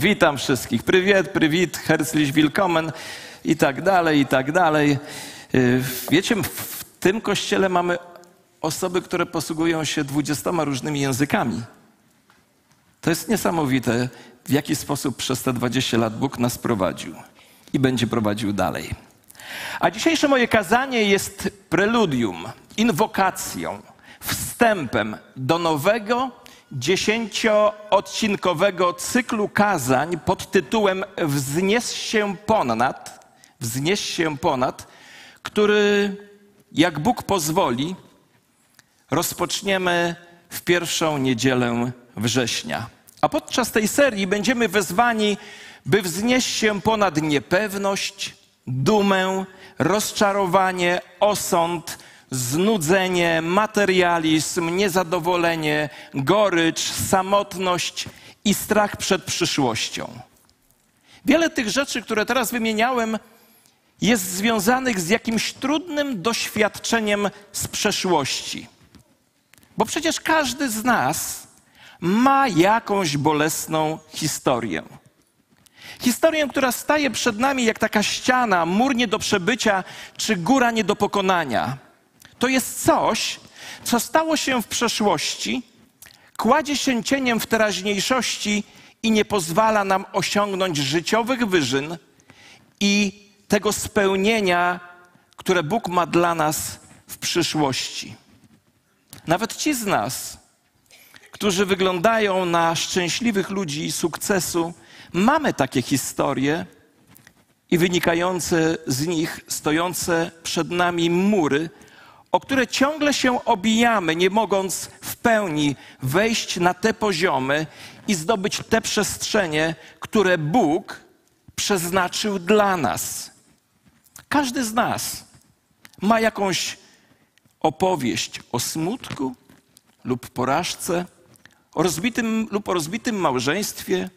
Witam wszystkich. Prywiet, prywit, herzlich willkommen i tak dalej, i tak dalej. Y, Wiecie, w tym kościele mamy osoby, które posługują się dwudziestoma różnymi językami. To jest niesamowite, w jaki sposób przez te 20 lat Bóg nas prowadził i będzie prowadził dalej. A dzisiejsze moje kazanie jest preludium, inwokacją, wstępem do nowego, dziesięcioodcinkowego cyklu kazań pod tytułem Wznieś się ponad, wznieś się ponad, który, jak Bóg pozwoli, rozpoczniemy w pierwszą niedzielę września. A podczas tej serii będziemy wezwani, by wznieść się ponad niepewność, dumę, rozczarowanie, osąd, znudzenie, materializm, niezadowolenie, gorycz, samotność i strach przed przyszłością. Wiele tych rzeczy, które teraz wymieniałem, jest związanych z jakimś trudnym doświadczeniem z przeszłości. Bo przecież każdy z nas ma jakąś bolesną historię. Historię, która staje przed nami jak taka ściana, mur nie do przebycia, czy góra nie do pokonania. To jest coś, co stało się w przeszłości, kładzie się cieniem w teraźniejszości i nie pozwala nam osiągnąć życiowych wyżyn i tego spełnienia, które Bóg ma dla nas w przyszłości. Nawet ci z nas, którzy wyglądają na szczęśliwych ludzi sukcesu, mamy takie historie i wynikające z nich stojące przed nami mury, o które ciągle się obijamy, nie mogąc w pełni wejść na te poziomy i zdobyć te przestrzenie, które Bóg przeznaczył dla nas. Każdy z nas ma jakąś opowieść o smutku lub porażce, o rozbitym lub o rozbitym małżeństwie,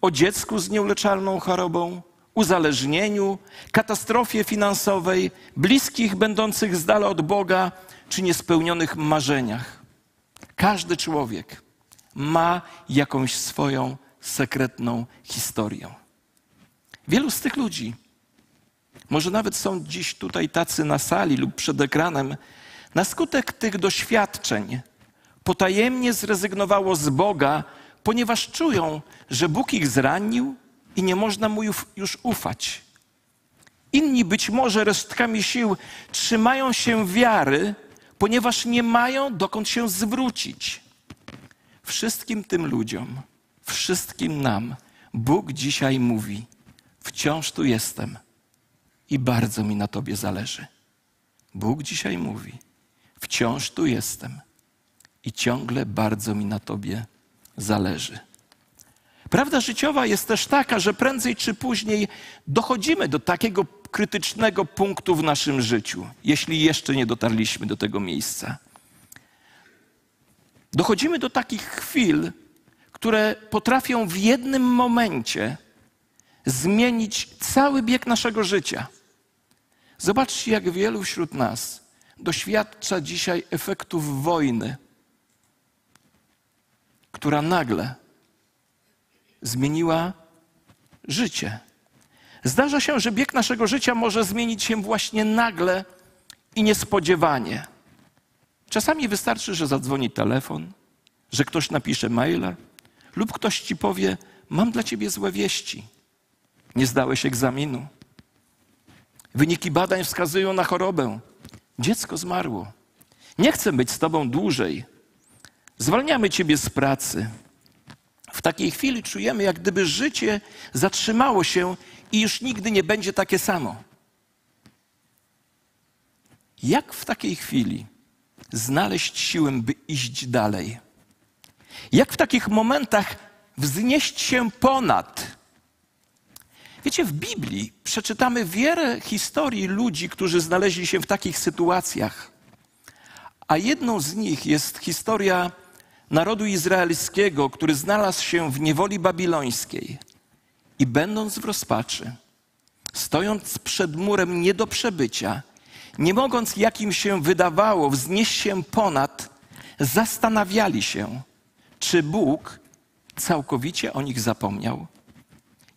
o dziecku z nieuleczalną chorobą, uzależnieniu, katastrofie finansowej, bliskich będących z dala od Boga czy niespełnionych marzeniach. Każdy człowiek ma jakąś swoją sekretną historię. Wielu z tych ludzi, może nawet są dziś tutaj tacy na sali lub przed ekranem, na skutek tych doświadczeń potajemnie zrezygnowało z Boga, ponieważ czują, że Bóg ich zranił i nie można mu już ufać. Inni być może resztkami sił trzymają się wiary, ponieważ nie mają dokąd się zwrócić. Wszystkim tym ludziom, wszystkim nam Bóg dzisiaj mówi: Wciąż tu jestem i bardzo mi na Tobie zależy. Bóg dzisiaj mówi: Wciąż tu jestem i ciągle bardzo mi na Tobie zależy. Prawda życiowa jest też taka, że prędzej czy później dochodzimy do takiego krytycznego punktu w naszym życiu, jeśli jeszcze nie dotarliśmy do tego miejsca. Dochodzimy do takich chwil, które potrafią w jednym momencie zmienić cały bieg naszego życia. Zobaczcie, jak wielu wśród nas doświadcza dzisiaj efektów wojny, która nagle zmieniła życie. Zdarza się, że bieg naszego życia może zmienić się właśnie nagle i niespodziewanie. Czasami wystarczy, że zadzwoni telefon, że ktoś napisze maila lub ktoś ci powie: Mam dla ciebie złe wieści. Nie zdałeś egzaminu. Wyniki badań wskazują na chorobę. Dziecko zmarło. Nie chcę być z tobą dłużej. Zwalniamy ciebie z pracy. W takiej chwili czujemy, jak gdyby życie zatrzymało się i już nigdy nie będzie takie samo. Jak w takiej chwili znaleźć siłę, by iść dalej? Jak w takich momentach wznieść się ponad? Wiecie, w Biblii przeczytamy wiele historii ludzi, którzy znaleźli się w takich sytuacjach. A jedną z nich jest historia narodu izraelskiego, który znalazł się w niewoli babilońskiej i będąc w rozpaczy, stojąc przed murem nie do przebycia, nie mogąc, jak im się wydawało, wznieść się ponad, zastanawiali się, czy Bóg całkowicie o nich zapomniał.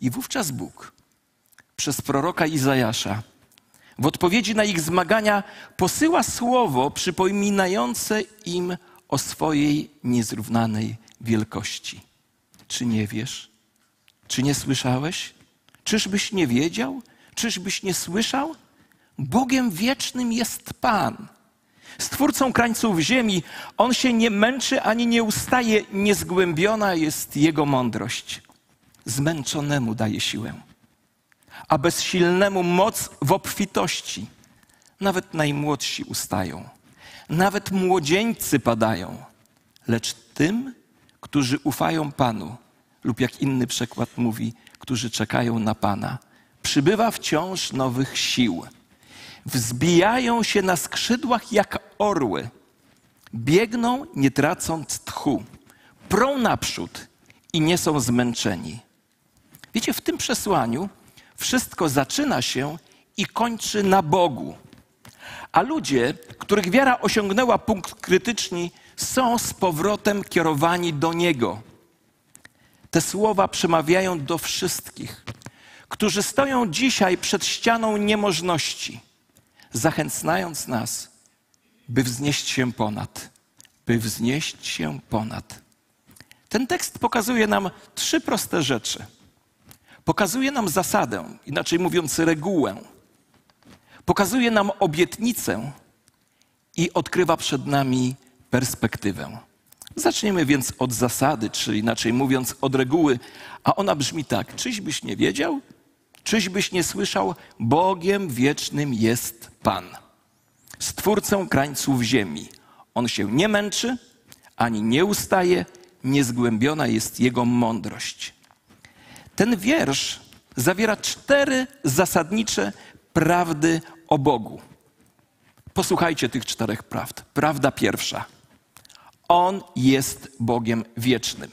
I wówczas Bóg przez proroka Izajasza w odpowiedzi na ich zmagania posyła słowo przypominające im o swojej niezrównanej wielkości. Czy nie wiesz? Czy nie słyszałeś? Czyżbyś nie wiedział? Czyżbyś nie słyszał? Bogiem wiecznym jest Pan. Stwórcą krańców ziemi, on się nie męczy ani nie ustaje, niezgłębiona jest jego mądrość. Zmęczonemu daje siłę, a bezsilnemu moc w obfitości. Nawet najmłodsi ustają, nawet młodzieńcy padają, lecz tym, którzy ufają Panu, lub jak inny przekład mówi, którzy czekają na Pana, przybywa wciąż nowych sił. Wzbijają się na skrzydłach jak orły, biegną nie tracąc tchu, prą naprzód i nie są zmęczeni. Wiecie, w tym przesłaniu wszystko zaczyna się i kończy na Bogu. A ludzie, których wiara osiągnęła punkt krytyczny, są z powrotem kierowani do Niego. Te słowa przemawiają do wszystkich, którzy stoją dzisiaj przed ścianą niemożności, zachęcając nas, by wznieść się ponad, by wznieść się ponad. Ten tekst pokazuje nam trzy proste rzeczy. Pokazuje nam zasadę, inaczej mówiąc, regułę. Pokazuje nam obietnicę i odkrywa przed nami perspektywę. Zaczniemy więc od zasady, czy inaczej mówiąc od reguły, a ona brzmi tak: czyś nie wiedział? Czyś nie słyszał? Bogiem wiecznym jest Pan, stwórcą krańców ziemi. On się nie męczy, ani nie ustaje, niezgłębiona jest jego mądrość. Ten wiersz zawiera cztery zasadnicze prawdy o Bogu. Posłuchajcie tych czterech prawd. Prawda pierwsza. On jest Bogiem wiecznym.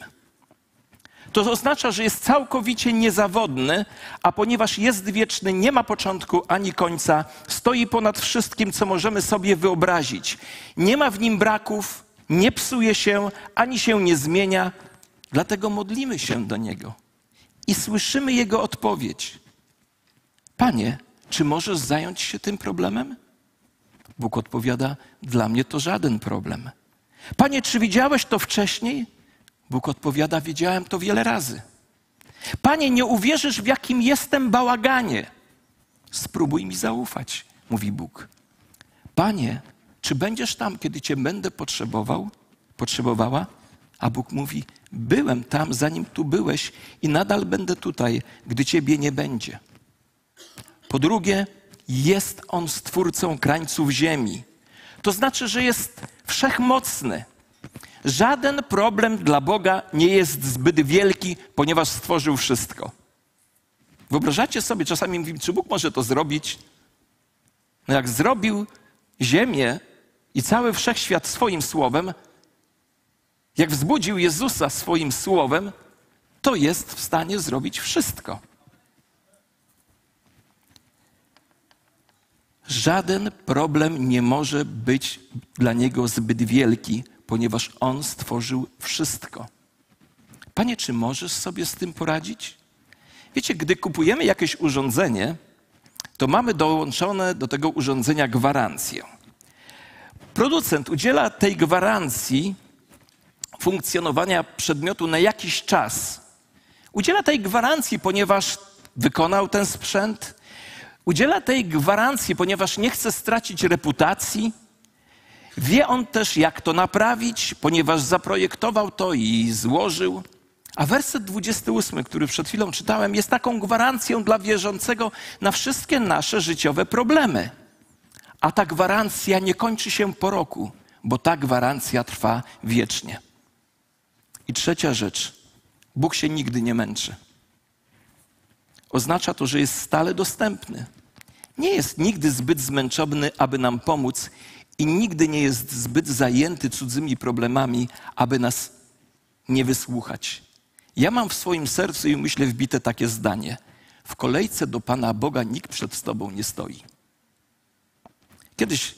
To oznacza, że jest całkowicie niezawodny, a ponieważ jest wieczny, nie ma początku ani końca, stoi ponad wszystkim, co możemy sobie wyobrazić. Nie ma w nim braków, nie psuje się, ani się nie zmienia. Dlatego modlimy się do Niego i słyszymy Jego odpowiedź. Panie, czy możesz zająć się tym problemem? Bóg odpowiada: Dla mnie to żaden problem. Panie, czy widziałeś to wcześniej? Bóg odpowiada: Wiedziałem to wiele razy. Panie, nie uwierzysz, w jakim jestem bałaganie. Spróbuj mi zaufać, mówi Bóg. Panie, czy będziesz tam, kiedy Cię będę potrzebował, potrzebowała? A Bóg mówi: Byłem tam, zanim tu byłeś, i nadal będę tutaj, gdy Ciebie nie będzie. Po drugie, jest On stwórcą krańców ziemi. To znaczy, że jest wszechmocny. Żaden problem dla Boga nie jest zbyt wielki, ponieważ stworzył wszystko. Wyobrażacie sobie, czasami mówimy, czy Bóg może to zrobić? No jak zrobił ziemię i cały wszechświat swoim słowem, jak wzbudził Jezusa swoim słowem, to jest w stanie zrobić wszystko. Żaden problem nie może być dla niego zbyt wielki, ponieważ on stworzył wszystko. Panie, czy możesz sobie z tym poradzić? Wiecie, gdy kupujemy jakieś urządzenie, to mamy dołączone do tego urządzenia gwarancję. Producent udziela tej gwarancji funkcjonowania przedmiotu na jakiś czas. Udziela tej gwarancji, ponieważ wykonał ten sprzęt, Udziela tej gwarancji, ponieważ nie chce stracić reputacji. Wie on też, jak to naprawić, ponieważ zaprojektował to i złożył. A werset 28, który przed chwilą czytałem, jest taką gwarancją dla wierzącego na wszystkie nasze życiowe problemy. A ta gwarancja nie kończy się po roku, bo ta gwarancja trwa wiecznie. I trzecia rzecz. Bóg się nigdy nie męczy oznacza to, że jest stale dostępny. Nie jest nigdy zbyt zmęczony, aby nam pomóc i nigdy nie jest zbyt zajęty cudzymi problemami, aby nas nie wysłuchać. Ja mam w swoim sercu i myślę wbite takie zdanie. W kolejce do Pana Boga nikt przed Tobą nie stoi. Kiedyś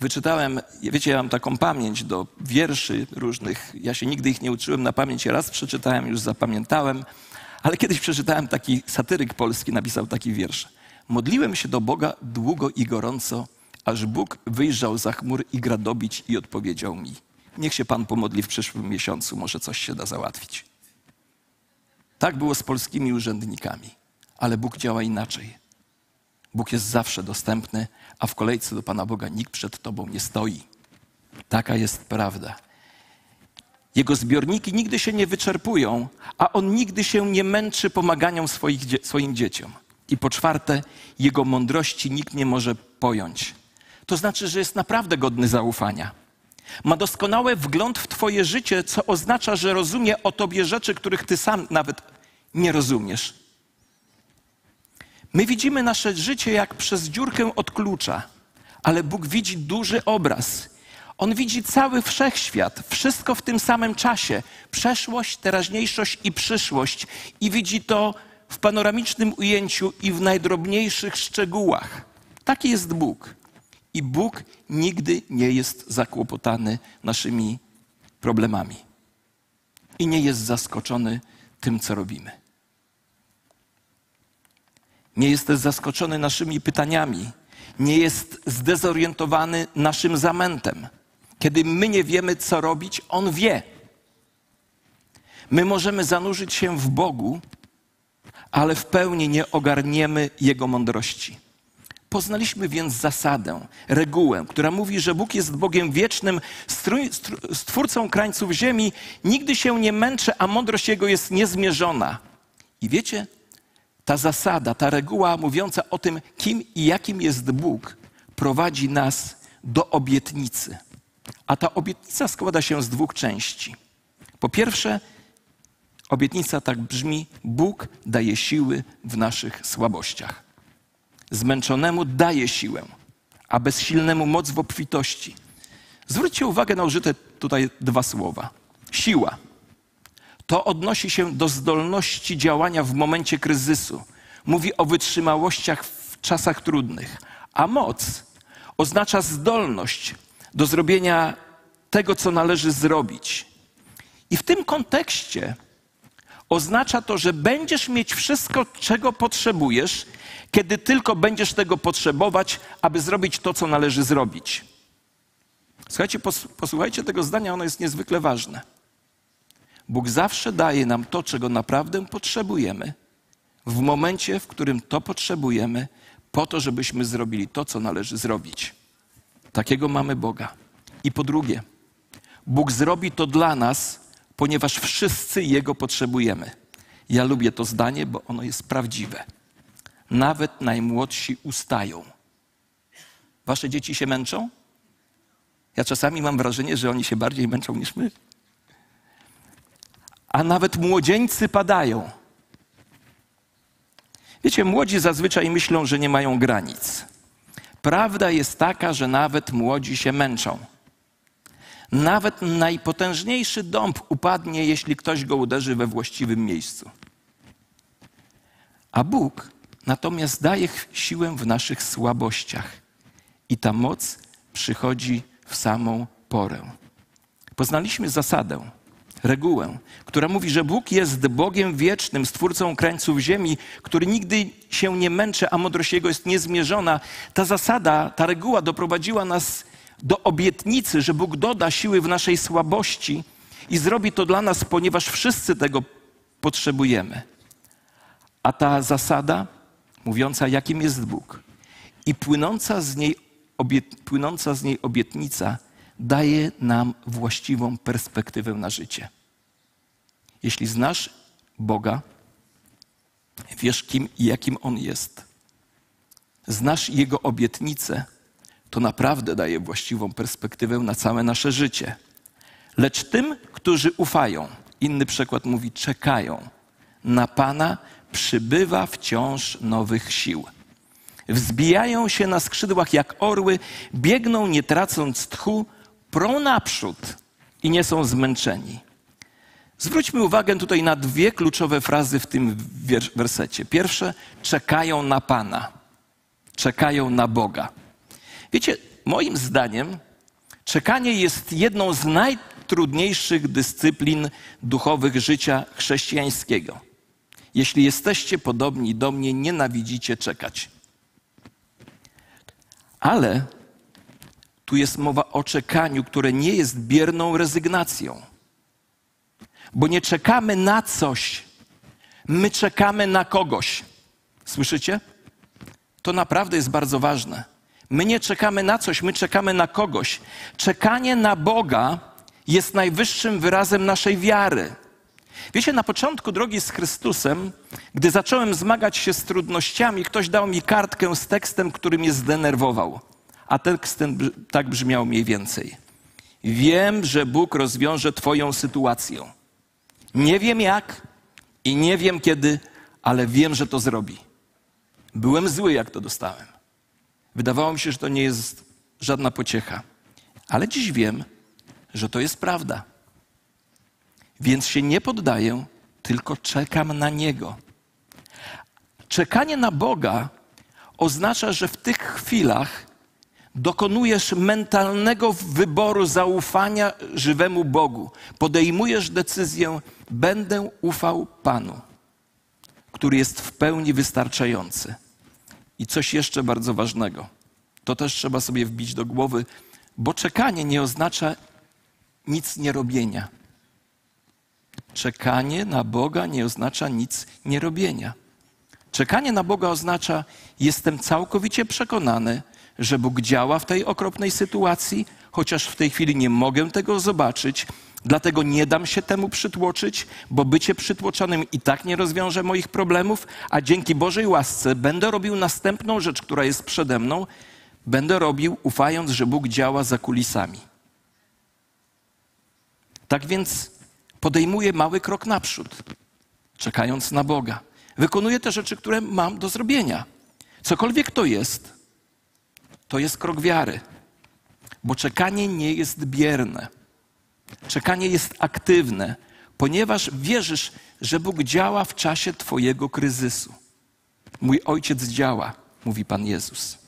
wyczytałem, wiecie, ja mam taką pamięć do wierszy różnych. Ja się nigdy ich nie uczyłem na pamięć, raz przeczytałem, już zapamiętałem Ale kiedyś przeczytałem taki satyryk polski, napisał taki wiersz. Modliłem się do Boga długo i gorąco, aż Bóg wyjrzał za chmur i gradobić i odpowiedział mi. Niech się Pan pomodli w przyszłym miesiącu, może coś się da załatwić. Tak było z polskimi urzędnikami, ale Bóg działa inaczej. Bóg jest zawsze dostępny, a w kolejce do Pana Boga nikt przed Tobą nie stoi. Taka jest prawda. Jego zbiorniki nigdy się nie wyczerpują, a on nigdy się nie męczy pomaganiem swoich, swoim dzieciom. I po czwarte, jego mądrości nikt nie może pojąć. To znaczy, że jest naprawdę godny zaufania. Ma doskonały wgląd w Twoje życie, co oznacza, że rozumie o Tobie rzeczy, których Ty sam nawet nie rozumiesz. My widzimy nasze życie jak przez dziurkę od klucza, ale Bóg widzi duży obraz. On widzi cały wszechświat, wszystko w tym samym czasie przeszłość, teraźniejszość i przyszłość i widzi to w panoramicznym ujęciu i w najdrobniejszych szczegółach. Taki jest Bóg. I Bóg nigdy nie jest zakłopotany naszymi problemami. I nie jest zaskoczony tym, co robimy. Nie jest też zaskoczony naszymi pytaniami. Nie jest zdezorientowany naszym zamętem. Kiedy my nie wiemy, co robić, On wie. My możemy zanurzyć się w Bogu, ale w pełni nie ogarniemy Jego mądrości. Poznaliśmy więc zasadę, regułę, która mówi, że Bóg jest Bogiem wiecznym, stwórcą krańców ziemi, nigdy się nie męczy, a mądrość Jego jest niezmierzona. I wiecie, ta zasada, ta reguła mówiąca o tym, kim i jakim jest Bóg, prowadzi nas do obietnicy. A ta obietnica składa się z dwóch części. Po pierwsze, obietnica tak brzmi: Bóg daje siły w naszych słabościach. Zmęczonemu daje siłę, a bezsilnemu moc w obfitości. Zwróćcie uwagę na użyte tutaj dwa słowa. Siła. To odnosi się do zdolności działania w momencie kryzysu. Mówi o wytrzymałościach w czasach trudnych. A moc oznacza zdolność do zrobienia tego, co należy zrobić. I w tym kontekście oznacza to, że będziesz mieć wszystko, czego potrzebujesz, kiedy tylko będziesz tego potrzebować, aby zrobić to, co należy zrobić. Słuchajcie, posłuchajcie tego zdania, ono jest niezwykle ważne. Bóg zawsze daje nam to, czego naprawdę potrzebujemy, w momencie, w którym to potrzebujemy, po to, żebyśmy zrobili to, co należy zrobić. Takiego mamy Boga. I po drugie, Bóg zrobi to dla nas, ponieważ wszyscy Jego potrzebujemy. Ja lubię to zdanie, bo ono jest prawdziwe. Nawet najmłodsi ustają. Wasze dzieci się męczą? Ja czasami mam wrażenie, że oni się bardziej męczą niż my. A nawet młodzieńcy padają. Wiecie, młodzi zazwyczaj myślą, że nie mają granic. Prawda jest taka, że nawet młodzi się męczą. Nawet najpotężniejszy dąb upadnie, jeśli ktoś go uderzy we właściwym miejscu. A Bóg natomiast daje siłę w naszych słabościach. I ta moc przychodzi w samą porę. Poznaliśmy zasadę regułę, która mówi, że Bóg jest Bogiem wiecznym, stwórcą krańców ziemi, który nigdy się nie męczy, a mądrość Jego jest niezmierzona. Ta zasada, ta reguła doprowadziła nas do obietnicy, że Bóg doda siły w naszej słabości i zrobi to dla nas, ponieważ wszyscy tego potrzebujemy. A ta zasada, mówiąca, jakim jest Bóg i płynąca z niej, obiet, płynąca z niej obietnica, daje nam właściwą perspektywę na życie. Jeśli znasz Boga, wiesz kim i jakim On jest, znasz Jego obietnicę, to naprawdę daje właściwą perspektywę na całe nasze życie. Lecz tym, którzy ufają, inny przykład mówi, czekają na Pana, przybywa wciąż nowych sił. Wzbijają się na skrzydłach jak orły, biegną nie tracąc tchu, prą naprzód i nie są zmęczeni. Zwróćmy uwagę tutaj na dwie kluczowe frazy w tym wersecie. Pierwsze, czekają na Pana, czekają na Boga. Wiecie, moim zdaniem czekanie jest jedną z najtrudniejszych dyscyplin duchowych życia chrześcijańskiego. Jeśli jesteście podobni do mnie, nienawidzicie czekać. Ale tu jest mowa o czekaniu, które nie jest bierną rezygnacją. Bo nie czekamy na coś, my czekamy na kogoś. Słyszycie? To naprawdę jest bardzo ważne. My nie czekamy na coś, my czekamy na kogoś. Czekanie na Boga jest najwyższym wyrazem naszej wiary. Wiecie, na początku drogi z Chrystusem, gdy zacząłem zmagać się z trudnościami, ktoś dał mi kartkę z tekstem, który mnie zdenerwował. A tekst ten tak brzmiał mniej więcej. Wiem, że Bóg rozwiąże Twoją sytuację. Nie wiem jak i nie wiem kiedy, ale wiem, że to zrobi. Byłem zły, jak to dostałem. Wydawało mi się, że to nie jest żadna pociecha. Ale dziś wiem, że to jest prawda. Więc się nie poddaję, tylko czekam na Niego. Czekanie na Boga oznacza, że w tych chwilach dokonujesz mentalnego wyboru zaufania żywemu Bogu. Podejmujesz decyzję, będę ufał Panu, który jest w pełni wystarczający. I coś jeszcze bardzo ważnego. To też trzeba sobie wbić do głowy, bo czekanie nie oznacza nic nie robienia. Czekanie na Boga nie oznacza nic nie robienia. Czekanie na Boga oznacza, jestem całkowicie przekonany, że Bóg działa w tej okropnej sytuacji, chociaż w tej chwili nie mogę tego zobaczyć, dlatego nie dam się temu przytłoczyć, bo bycie przytłoczonym i tak nie rozwiąże moich problemów, a dzięki Bożej łasce będę robił następną rzecz, która jest przede mną, będę robił, ufając, że Bóg działa za kulisami. Tak więc podejmuję mały krok naprzód, czekając na Boga. Wykonuję te rzeczy, które mam do zrobienia. Cokolwiek to jest, to jest krok wiary, bo czekanie nie jest bierne. Czekanie jest aktywne, ponieważ wierzysz, że Bóg działa w czasie Twojego kryzysu. Mój ojciec działa, mówi Pan Jezus.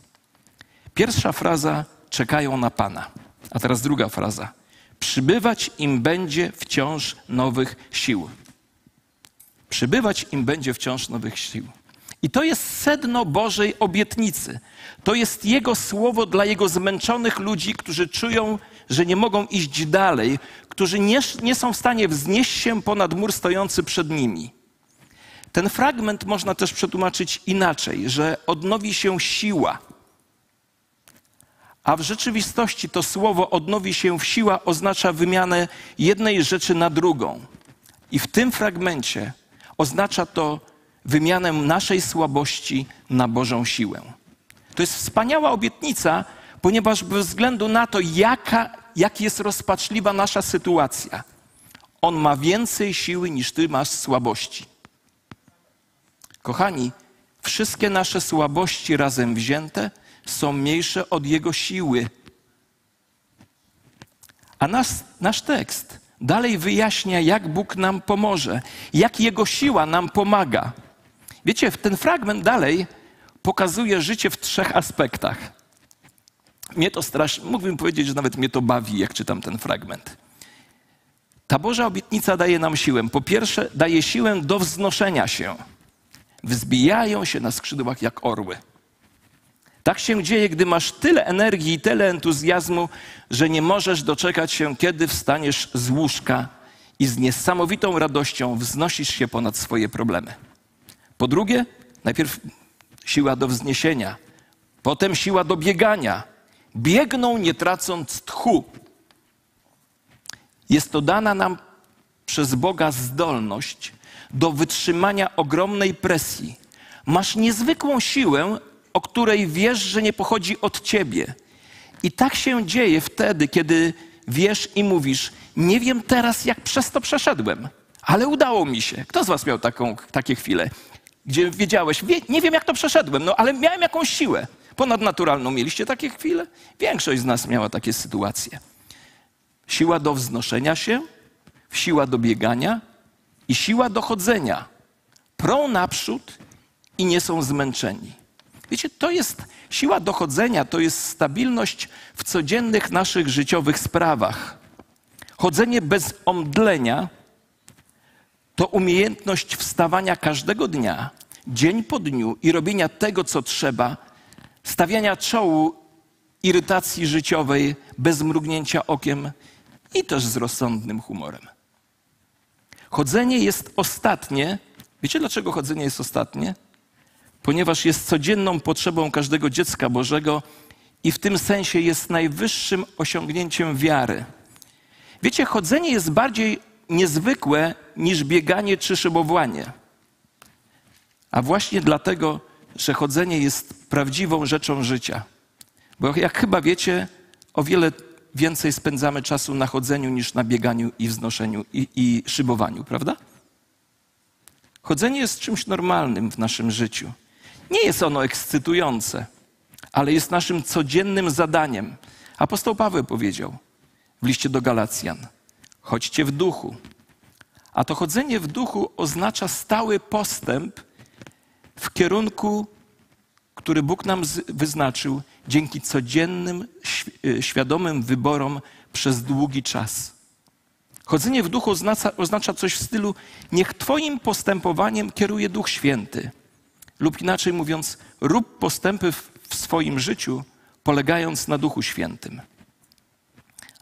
Pierwsza fraza czekają na Pana, a teraz druga fraza przybywać im będzie wciąż nowych sił. Przybywać im będzie wciąż nowych sił. I to jest sedno Bożej obietnicy. To jest Jego słowo dla Jego zmęczonych ludzi, którzy czują, że nie mogą iść dalej, którzy nie, nie są w stanie wznieść się ponad mur stojący przed nimi. Ten fragment można też przetłumaczyć inaczej, że odnowi się siła. A w rzeczywistości to słowo odnowi się siła oznacza wymianę jednej rzeczy na drugą. I w tym fragmencie oznacza to wymianę naszej słabości na Bożą siłę. To jest wspaniała obietnica, ponieważ bez względu na to, jaka, jak jest rozpaczliwa nasza sytuacja, On ma więcej siły niż Ty masz słabości. Kochani, wszystkie nasze słabości razem wzięte są mniejsze od Jego siły. A nas, nasz tekst dalej wyjaśnia, jak Bóg nam pomoże, jak Jego siła nam pomaga. Wiecie, ten fragment dalej pokazuje życie w trzech aspektach. Mnie to strasznie, mógłbym powiedzieć, że nawet mnie to bawi, jak czytam ten fragment. Ta Boża obietnica daje nam siłę. Po pierwsze, daje siłę do wznoszenia się. Wzbijają się na skrzydłach jak orły. Tak się dzieje, gdy masz tyle energii i tyle entuzjazmu, że nie możesz doczekać się, kiedy wstaniesz z łóżka i z niesamowitą radością wznosisz się ponad swoje problemy. Po drugie, najpierw siła do wzniesienia, potem siła do biegania. Biegną nie tracąc tchu. Jest to dana nam przez Boga zdolność do wytrzymania ogromnej presji. Masz niezwykłą siłę, o której wiesz, że nie pochodzi od ciebie. I tak się dzieje wtedy, kiedy wiesz i mówisz: Nie wiem teraz, jak przez to przeszedłem, ale udało mi się. Kto z Was miał taką, takie chwile, gdzie wiedziałeś, wie, nie wiem, jak to przeszedłem, no ale miałem jakąś siłę ponadnaturalną. Mieliście takie chwile? Większość z nas miała takie sytuacje. Siła do wznoszenia się, siła do biegania i siła do chodzenia. Prą naprzód i nie są zmęczeni. Wiecie, to jest siła dochodzenia, to jest stabilność w codziennych naszych życiowych sprawach. Chodzenie bez omdlenia to umiejętność wstawania każdego dnia, dzień po dniu i robienia tego, co trzeba, stawiania czołu irytacji życiowej bez mrugnięcia okiem i też z rozsądnym humorem. Chodzenie jest ostatnie. Wiecie dlaczego chodzenie jest ostatnie? Ponieważ jest codzienną potrzebą każdego dziecka Bożego i w tym sensie jest najwyższym osiągnięciem wiary. Wiecie, chodzenie jest bardziej niezwykłe niż bieganie czy szybowanie. A właśnie dlatego, że chodzenie jest prawdziwą rzeczą życia. Bo jak chyba wiecie, o wiele więcej spędzamy czasu na chodzeniu niż na bieganiu i wznoszeniu i, i szybowaniu, prawda? Chodzenie jest czymś normalnym w naszym życiu. Nie jest ono ekscytujące, ale jest naszym codziennym zadaniem. Apostoł Paweł powiedział w liście do Galacjan: chodźcie w duchu. A to chodzenie w duchu oznacza stały postęp w kierunku, który Bóg nam wyznaczył dzięki codziennym, y, świadomym wyborom przez długi czas. Chodzenie w duchu oznacza, oznacza coś w stylu: Niech Twoim postępowaniem kieruje Duch Święty. Lub inaczej mówiąc, rób postępy w, w swoim życiu, polegając na Duchu Świętym.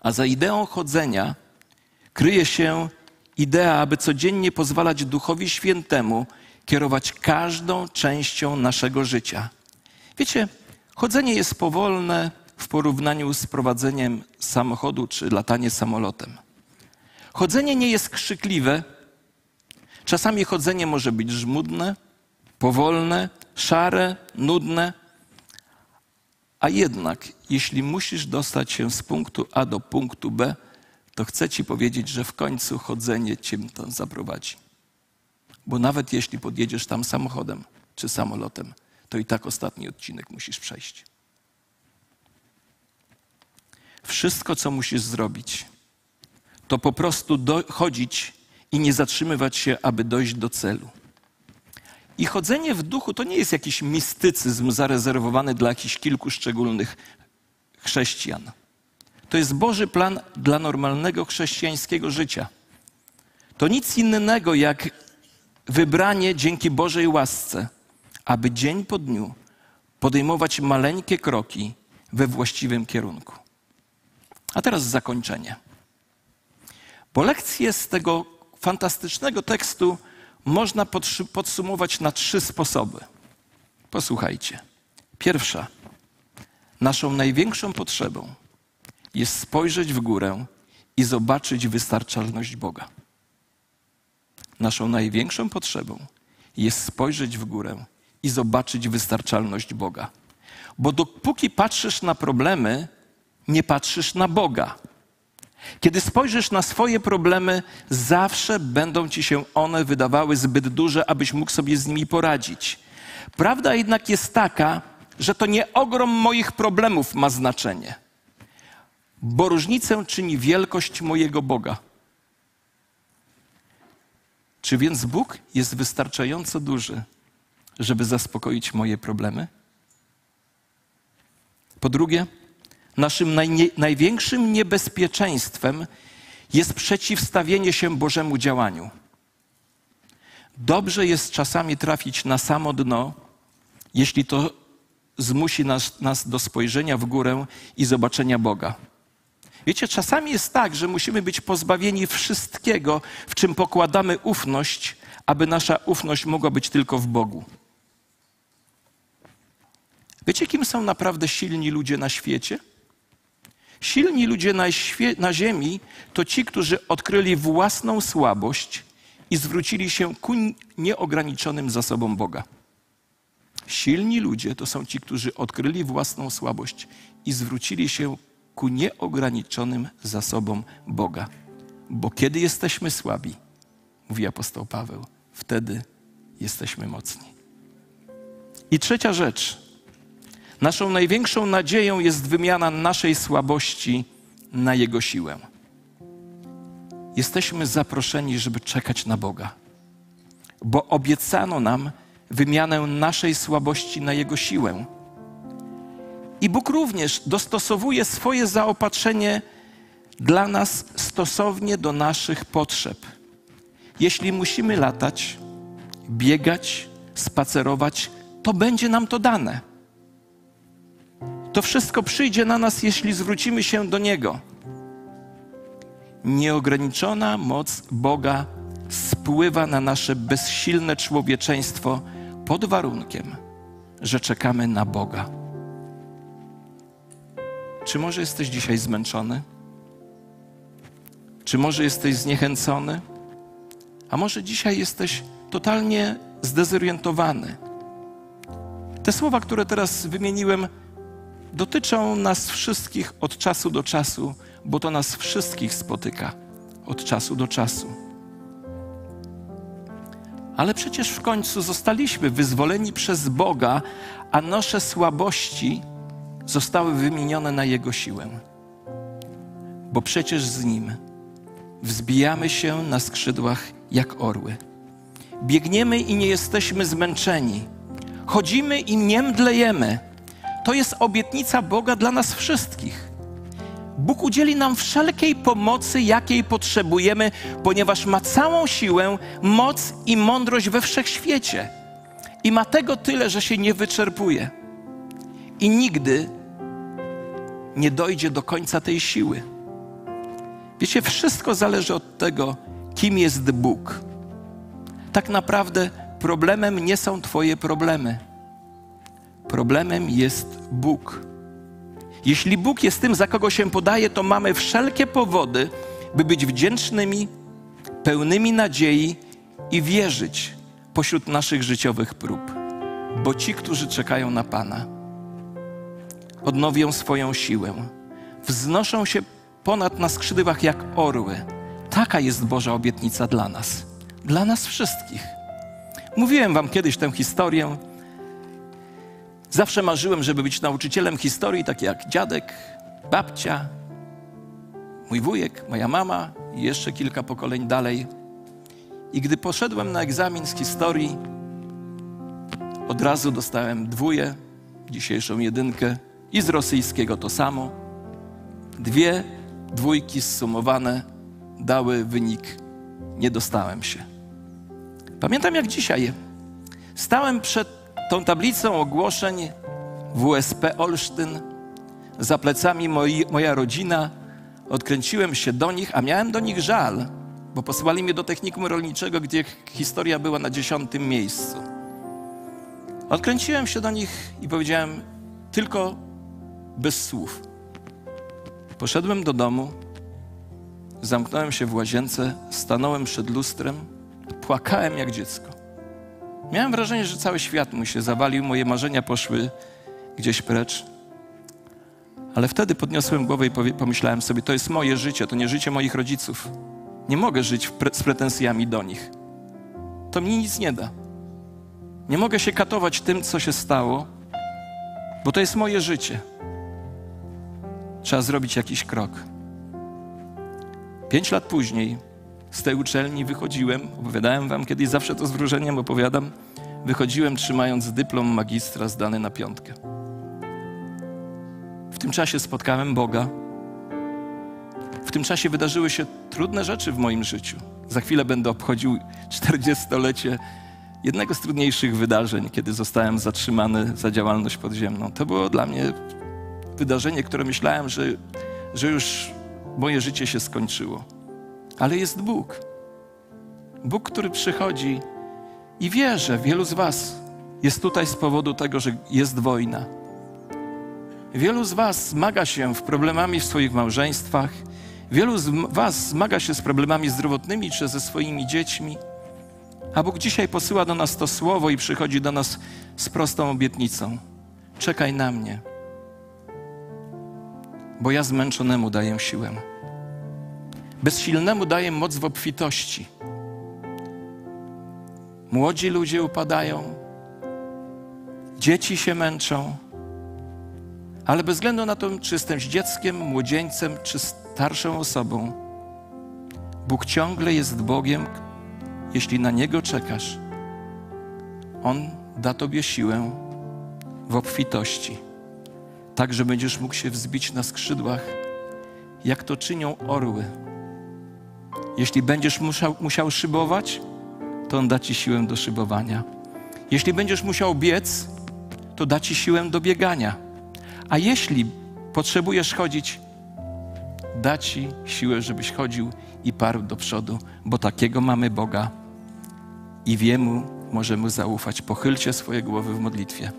A za ideą chodzenia kryje się idea, aby codziennie pozwalać Duchowi Świętemu kierować każdą częścią naszego życia. Wiecie, chodzenie jest powolne w porównaniu z prowadzeniem samochodu czy latanie samolotem. Chodzenie nie jest krzykliwe. Czasami chodzenie może być żmudne, powolne, szare, nudne. A jednak, jeśli musisz dostać się z punktu A do punktu B, to chcę Ci powiedzieć, że w końcu chodzenie Cię tam zaprowadzi. Bo nawet jeśli podjedziesz tam samochodem czy samolotem, to i tak ostatni odcinek musisz przejść. Wszystko, co musisz zrobić, to po prostu chodzić i nie zatrzymywać się, aby dojść do celu. I chodzenie w duchu to nie jest jakiś mistycyzm zarezerwowany dla jakichś kilku szczególnych chrześcijan. To jest Boży plan dla normalnego chrześcijańskiego życia. To nic innego jak wybranie dzięki Bożej łasce, aby dzień po dniu podejmować maleńkie kroki we właściwym kierunku. A teraz zakończenie. Bo lekcje z tego fantastycznego tekstu można podsumować na trzy sposoby. Posłuchajcie. Pierwsza. Naszą największą potrzebą jest spojrzeć w górę i zobaczyć wystarczalność Boga. Naszą największą potrzebą jest spojrzeć w górę i zobaczyć wystarczalność Boga. Bo dopóki patrzysz na problemy, nie patrzysz na Boga. Kiedy spojrzysz na swoje problemy, zawsze będą ci się one wydawały zbyt duże, abyś mógł sobie z nimi poradzić. Prawda jednak jest taka, że to nie ogrom moich problemów ma znaczenie, bo różnicę czyni wielkość mojego Boga. Czy więc Bóg jest wystarczająco duży, żeby zaspokoić moje problemy? Po drugie, naszym najnie, największym niebezpieczeństwem jest przeciwstawienie się Bożemu działaniu. Dobrze jest czasami trafić na samo dno, jeśli to zmusi nas, nas do spojrzenia w górę i zobaczenia Boga. Wiecie, czasami jest tak, że musimy być pozbawieni wszystkiego, w czym pokładamy ufność, aby nasza ufność mogła być tylko w Bogu. Wiecie, kim są naprawdę silni ludzie na świecie? Silni ludzie na, świe- na ziemi to ci, którzy odkryli własną słabość i zwrócili się ku nieograniczonym zasobom Boga. Silni ludzie to są ci, którzy odkryli własną słabość i zwrócili się ku nieograniczonym zasobom Boga. Bo kiedy jesteśmy słabi, mówi apostoł Paweł, wtedy jesteśmy mocni. I trzecia rzecz. Naszą największą nadzieją jest wymiana naszej słabości na Jego siłę. Jesteśmy zaproszeni, żeby czekać na Boga, bo obiecano nam wymianę naszej słabości na Jego siłę. I Bóg również dostosowuje swoje zaopatrzenie dla nas stosownie do naszych potrzeb. Jeśli musimy latać, biegać, spacerować, to będzie nam to dane. To wszystko przyjdzie na nas, jeśli zwrócimy się do Niego. Nieograniczona moc Boga spływa na nasze bezsilne człowieczeństwo pod warunkiem, że czekamy na Boga. Czy może jesteś dzisiaj zmęczony? Czy może jesteś zniechęcony? A może dzisiaj jesteś totalnie zdezorientowany? Te słowa, które teraz wymieniłem, dotyczą nas wszystkich od czasu do czasu, bo to nas wszystkich spotyka od czasu do czasu. Ale przecież w końcu zostaliśmy wyzwoleni przez Boga, a nasze słabości zostały wymienione na Jego siłę. Bo przecież z Nim wzbijamy się na skrzydłach jak orły. Biegniemy i nie jesteśmy zmęczeni. Chodzimy i nie mdlejemy. To jest obietnica Boga dla nas wszystkich. Bóg udzieli nam wszelkiej pomocy, jakiej potrzebujemy, ponieważ ma całą siłę, moc i mądrość we wszechświecie. I ma tego tyle, że się nie wyczerpuje. I nigdy nie dojdzie do końca tej siły. Wiecie, wszystko zależy od tego, kim jest Bóg. Tak naprawdę problemem nie są Twoje problemy. Problemem jest Bóg. Jeśli Bóg jest tym, za kogo się podaje, to mamy wszelkie powody, by być wdzięcznymi, pełnymi nadziei i wierzyć pośród naszych życiowych prób. Bo ci, którzy czekają na Pana, odnowią swoją siłę, wznoszą się ponad na skrzydłach jak orły. Taka jest Boża obietnica dla nas, dla nas wszystkich. Mówiłem Wam kiedyś tę historię. Zawsze marzyłem, żeby być nauczycielem historii, tak jak dziadek, babcia, mój wujek, moja mama i jeszcze kilka pokoleń dalej. I gdy poszedłem na egzamin z historii, od razu dostałem dwóje, dzisiejszą jedynkę i z rosyjskiego to samo. Dwie dwójki zsumowane dały wynik, nie dostałem się. Pamiętam jak dzisiaj. Stałem przed tą tablicą ogłoszeń WSP Olsztyn, za plecami moi, moja rodzina. Odkręciłem się do nich, a miałem do nich żal, bo posłali mnie do technikum rolniczego, gdzie historia była na dziesiątym miejscu. Odkręciłem się do nich i powiedziałem tylko bez słów. Poszedłem do domu, zamknąłem się w łazience, stanąłem przed lustrem, płakałem jak dziecko. Miałem wrażenie, że cały świat mu się zawalił, moje marzenia poszły gdzieś precz. Ale wtedy podniosłem głowę i pomyślałem sobie, to jest moje życie, to nie życie moich rodziców. Nie mogę żyć pre z pretensjami do nich. To mi nic nie da. Nie mogę się katować tym, co się stało, bo to jest moje życie. Trzeba zrobić jakiś krok. Pięć lat później z tej uczelni wychodziłem, opowiadałem wam kiedyś, zawsze to z wróżeniem opowiadam, wychodziłem trzymając dyplom magistra zdany na piątkę. W tym czasie spotkałem Boga. W tym czasie wydarzyły się trudne rzeczy w moim życiu. Za chwilę będę obchodził 40-lecie jednego z trudniejszych wydarzeń, kiedy zostałem zatrzymany za działalność podziemną. To było dla mnie wydarzenie, które myślałem, że, że już moje życie się skończyło. Ale jest Bóg. Bóg, który przychodzi i wie, że wielu z Was jest tutaj z powodu tego, że jest wojna. Wielu z Was zmaga się w problemami w swoich małżeństwach. Wielu z Was zmaga się z problemami zdrowotnymi czy ze swoimi dziećmi. A Bóg dzisiaj posyła do nas to słowo i przychodzi do nas z prostą obietnicą: czekaj na mnie, bo ja zmęczonemu daję siłę. Bezsilnemu daję moc w obfitości. Młodzi ludzie upadają, dzieci się męczą, ale bez względu na to, czy jestem dzieckiem, młodzieńcem, czy starszą osobą, Bóg ciągle jest Bogiem, jeśli na Niego czekasz. On da Tobie siłę w obfitości, tak że będziesz mógł się wzbić na skrzydłach, jak to czynią orły Jeśli będziesz musiał, musiał szybować, to On da ci siłę do szybowania. Jeśli będziesz musiał biec, to da ci siłę do biegania. A jeśli potrzebujesz chodzić, da ci siłę, żebyś chodził i parł do przodu, bo takiego mamy Boga i wiemu możemy zaufać. Pochylcie swoje głowy w modlitwie.